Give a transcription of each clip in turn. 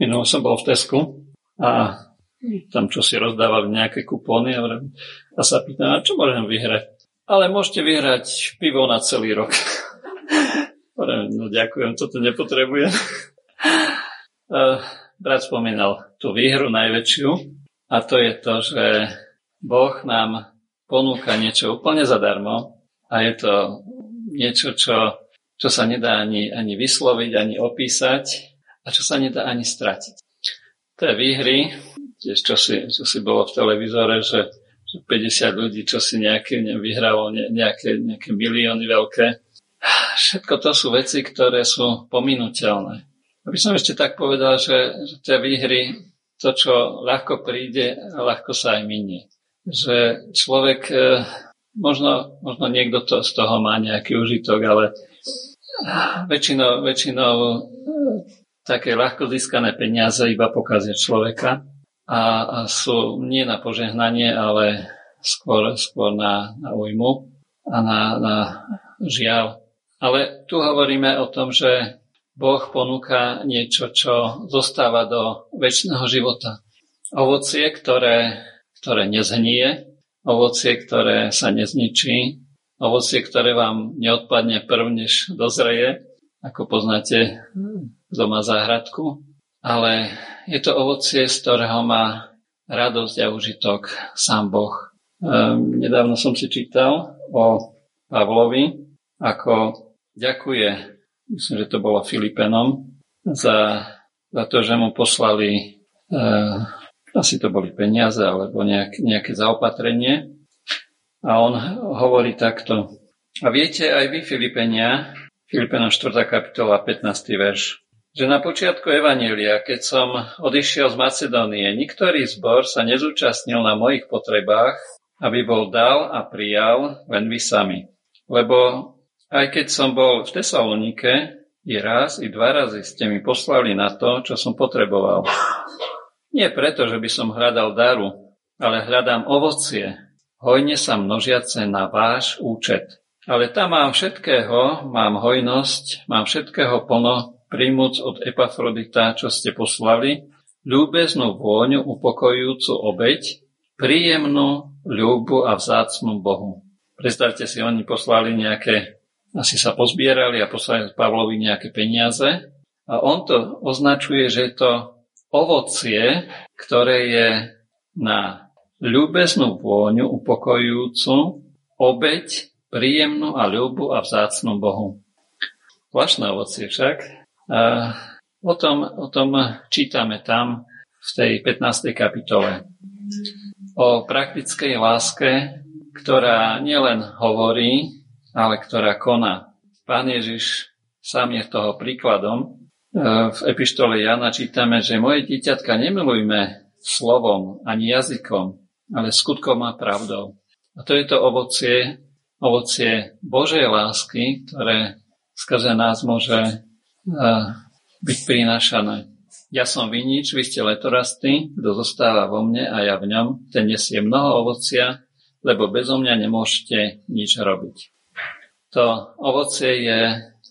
Minul som bol v Tesku a tam čo si rozdávali nejaké kupóny a, a sa pýtam, a čo môžem vyhrať? Ale môžete vyhrať pivo na celý rok. no ďakujem, toto nepotrebujem. Brat spomínal tú výhru najväčšiu a to je to, že Boh nám ponúka niečo úplne zadarmo a je to niečo, čo, čo sa nedá ani, ani vysloviť, ani opísať a čo sa nedá ani stratiť. To výhry, tiež čo si, čo si bolo v televízore, že, že 50 ľudí, čo si nejaké, ne, vyhralo ne, nejaké, nejaké milióny veľké. Všetko to sú veci, ktoré sú pominuteľné. Aby som ešte tak povedal, že, že tie výhry, to, čo ľahko príde, ľahko sa aj minie. Že človek, e, možno, možno niekto to, z toho má nejaký užitok, ale väčšinou, väčšinou e, také ľahko získané peniaze iba pokazia človeka a, a sú nie na požehnanie, ale skôr, skôr na, na újmu a na, na žiaľ. Ale tu hovoríme o tom, že Boh ponúka niečo, čo zostáva do väčšného života. Ovocie, ktoré, ktoré nezhnie, ovocie, ktoré sa nezničí, ovocie, ktoré vám neodpadne prv, než dozreje, ako poznáte doma záhradku, ale je to ovocie, z ktorého má radosť a užitok sám Boh. Ehm, nedávno som si čítal o Pavlovi, ako ďakuje myslím, že to bolo Filipenom, za, za to, že mu poslali, eh, asi to boli peniaze alebo nejak, nejaké zaopatrenie. A on hovorí takto. A viete aj vy, Filipenia, Filipenom 4. kapitola, 15. verš, že na počiatku Evanília, keď som odišiel z Macedónie, niktorý zbor sa nezúčastnil na mojich potrebách, aby bol dal a prijal len vy sami. Lebo aj keď som bol v Tesalonike, i raz, i dva razy ste mi poslali na to, čo som potreboval. Nie preto, že by som hľadal daru, ale hľadám ovocie, hojne sa množiace na váš účet. Ale tam mám všetkého, mám hojnosť, mám všetkého plno, príjmuc od Epafrodita, čo ste poslali, ľúbeznú vôňu upokojujúcu obeď, príjemnú ľúbu a vzácnú Bohu. Predstavte si, oni poslali nejaké asi sa pozbierali a poslali Pavlovi nejaké peniaze. A on to označuje, že je to ovocie, ktoré je na ľúbeznú vôňu upokojujúcu, obeď, príjemnú a ľúbu a vzácnú Bohu. Zvláštne ovocie však. O, tom, o tom čítame tam v tej 15. kapitole. O praktickej láske, ktorá nielen hovorí, ale ktorá koná. Pán Ježiš sám je toho príkladom. E, v epištole Jana čítame, že moje dieťatka nemilujme slovom ani jazykom, ale skutkom a pravdou. A to je to ovocie, ovocie Božej lásky, ktoré skrze nás môže byť prinášané. Ja som vinič, vy ste letorasty, kto zostáva vo mne a ja v ňom, ten nesie mnoho ovocia, lebo bezo mňa nemôžete nič robiť. To ovocie je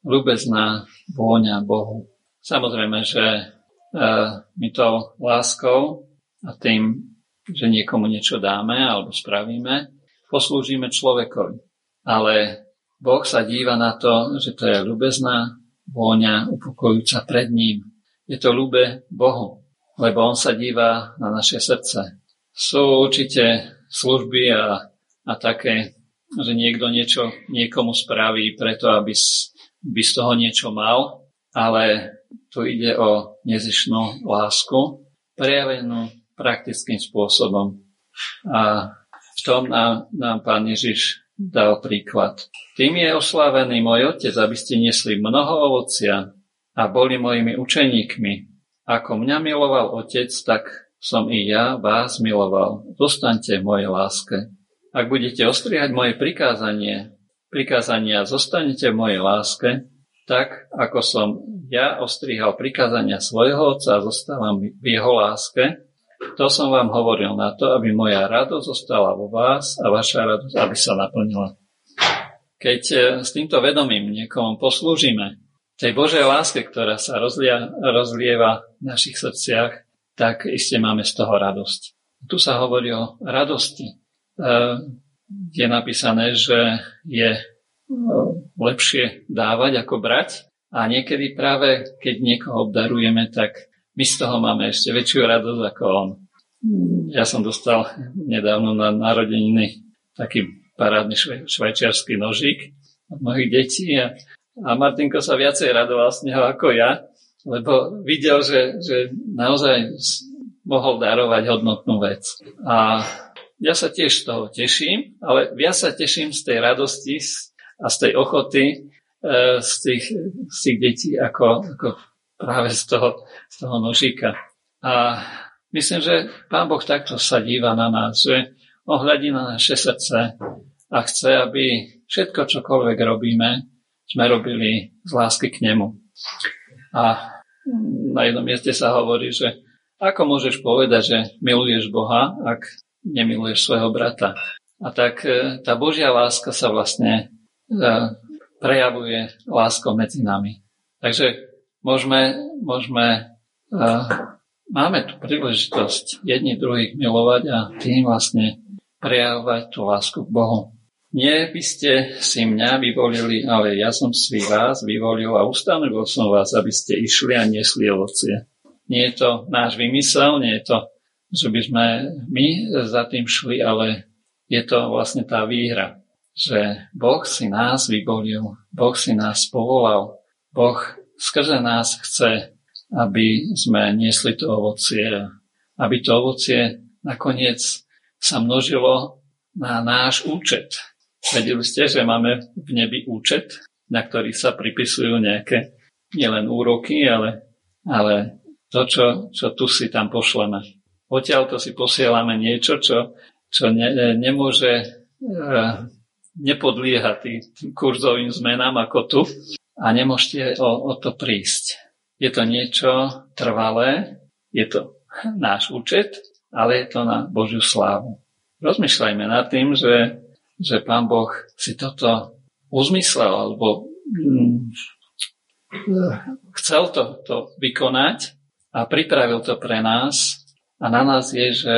ľubezná vôňa Bohu. Samozrejme, že e, my to láskou a tým, že niekomu niečo dáme alebo spravíme, poslúžime človekovi. Ale Boh sa díva na to, že to je ľubezná vôňa upokojúca pred ním. Je to ľube Bohu, lebo On sa díva na naše srdce. Sú určite služby a, a také že niekto niečo niekomu spraví preto, aby by z toho niečo mal, ale tu ide o nezišnú lásku, prejavenú praktickým spôsobom. A v tom nám, nám pán Ježiš dal príklad. Tým je oslávený môj otec, aby ste nesli mnoho ovocia a boli mojimi učeníkmi. Ako mňa miloval otec, tak som i ja vás miloval. Zostaňte v mojej láske. Ak budete ostrihať moje prikázanie, prikázania zostanete v mojej láske, tak ako som ja ostrihal prikázania svojho otca a zostávam v jeho láske, to som vám hovoril na to, aby moja radosť zostala vo vás a vaša radosť, aby sa naplnila. Keď e, s týmto vedomím niekomu poslúžime tej Božej láske, ktorá sa rozlia, rozlieva v našich srdciach, tak iste máme z toho radosť. Tu sa hovorí o radosti. E, je napísané, že je e, lepšie dávať ako brať a niekedy práve keď niekoho obdarujeme, tak my z toho máme ešte väčšiu radosť ako on. Ja som dostal nedávno na narodeniny taký parádny švajčiarsky nožík od mojich detí a a Martinko sa viacej radoval z neho ako ja, lebo videl, že, že naozaj mohol darovať hodnotnú vec. A ja sa tiež z toho teším, ale viac sa teším z tej radosti a z tej ochoty e, z tých, z tých detí ako, ako práve z toho, z toho nožíka. A myslím, že Pán Boh takto sa díva na nás, že on hľadí na naše srdce a chce, aby všetko, čokoľvek robíme, sme robili z lásky k nemu. A na jednom mieste sa hovorí, že ako môžeš povedať, že miluješ Boha, ak nemiluješ svojho brata. A tak e, tá Božia láska sa vlastne e, prejavuje láskou medzi nami. Takže môžeme, môžeme e, máme tu príležitosť jedni druhých milovať a tým vlastne prejavovať tú lásku k Bohu. Nie by ste si mňa vyvolili, ale ja som si vás vyvolil a ustanovil som vás, aby ste išli a nesli ovocie. Nie je to náš vymysel, nie je to, že by sme my za tým šli, ale je to vlastne tá výhra, že Boh si nás vyvolil, Boh si nás povolal, Boh skrze nás chce, aby sme niesli to ovocie, aby to ovocie nakoniec sa množilo na náš účet, Vedeli ste, že máme v nebi účet, na ktorý sa pripisujú nejaké nielen úroky, ale, ale to, čo, čo tu si tam pošleme. Odtiaľ to si posielame niečo, čo, čo ne, nemôže e, nepodlieha tým, tým kurzovým zmenám ako tu a nemôžete o, o to prísť. Je to niečo trvalé, je to náš účet, ale je to na Božiu slávu. Rozmýšľajme nad tým, že že pán Boh si toto uzmyslel alebo mm, chcel to, to vykonať a pripravil to pre nás a na nás je, že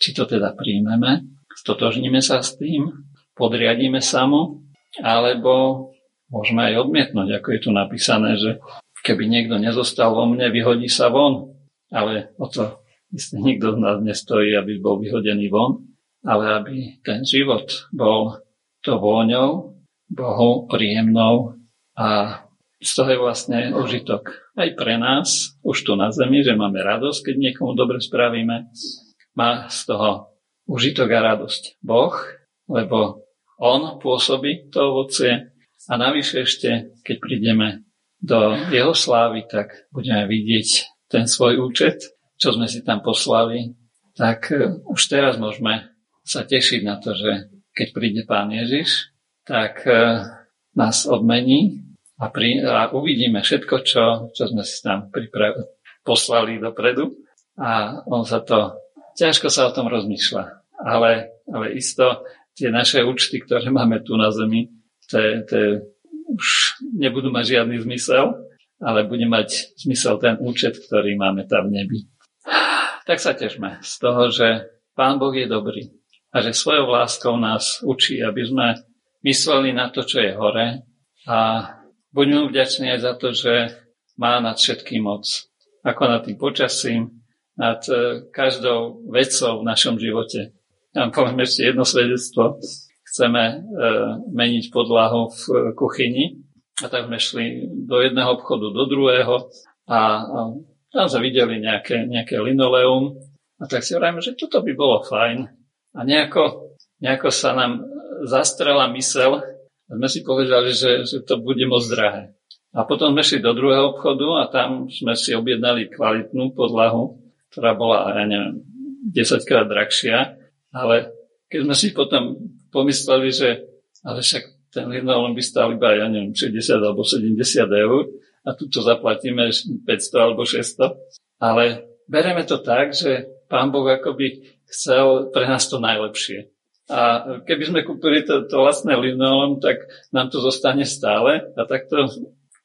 či to teda príjmeme, stotožníme sa s tým, podriadíme sa mu, alebo môžeme aj odmietnúť, ako je tu napísané, že keby niekto nezostal vo mne, vyhodí sa von. Ale o to isté nikto z nás nestojí, aby bol vyhodený von ale aby ten život bol to vôňou, Bohu príjemnou a z toho je vlastne užitok aj pre nás, už tu na zemi, že máme radosť, keď niekomu dobre spravíme. Má z toho užitok a radosť Boh, lebo On pôsobí to ovocie a navyše ešte, keď prídeme do Jeho slávy, tak budeme vidieť ten svoj účet, čo sme si tam poslali, tak eh, už teraz môžeme sa tešiť na to, že keď príde Pán Ježiš, tak e, nás odmení a, pri, a uvidíme všetko, čo, čo sme si tam pripra- poslali dopredu. A on sa to, ťažko sa o tom rozmýšľa, ale, ale isto tie naše účty, ktoré máme tu na zemi, to, to už nebudú mať žiadny zmysel, ale bude mať zmysel ten účet, ktorý máme tam v nebi. Tak sa tešme z toho, že Pán Boh je dobrý a že svojou láskou nás učí, aby sme mysleli na to, čo je hore a buďme vďační aj za to, že má nad všetkým moc. Ako nad tým počasím, nad e, každou vecou v našom živote. Ja vám poviem ešte jedno svedectvo. Chceme e, meniť podlahu v e, kuchyni. A tak sme šli do jedného obchodu, do druhého. A, a tam sme videli nejaké, nejaké linoleum. A tak si hovoríme, že toto by bolo fajn. A nejako, nejako sa nám zastrela mysel. A sme si povedali, že, že to bude moc drahé. A potom sme šli do druhého obchodu a tam sme si objednali kvalitnú podlahu, ktorá bola, ja neviem, 10 krát drahšia, ale keď sme si potom pomysleli, že ale však ten linolom by stál iba, ja neviem, 60 alebo 70 eur a tu to zaplatíme 500 alebo 600, ale bereme to tak, že pán Boh akoby chcel pre nás to najlepšie. A keby sme kúpili to, to vlastné linoleum, tak nám to zostane stále a takto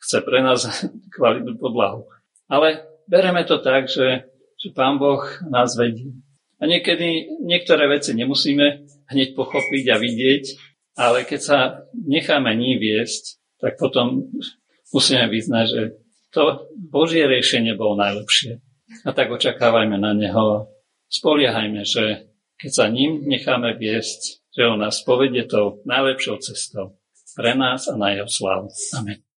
chce pre nás kvalitnú podlahu. Ale bereme to tak, že, že Pán Boh nás vedie. A niekedy niektoré veci nemusíme hneď pochopiť a vidieť, ale keď sa necháme ní viesť, tak potom musíme vyznať, že to Božie riešenie bolo najlepšie. A tak očakávajme na Neho. Spoliehajme, že keď sa ním necháme viesť, že On nás povedie tou najlepšou cestou pre nás a na Jeho slávu. Amen.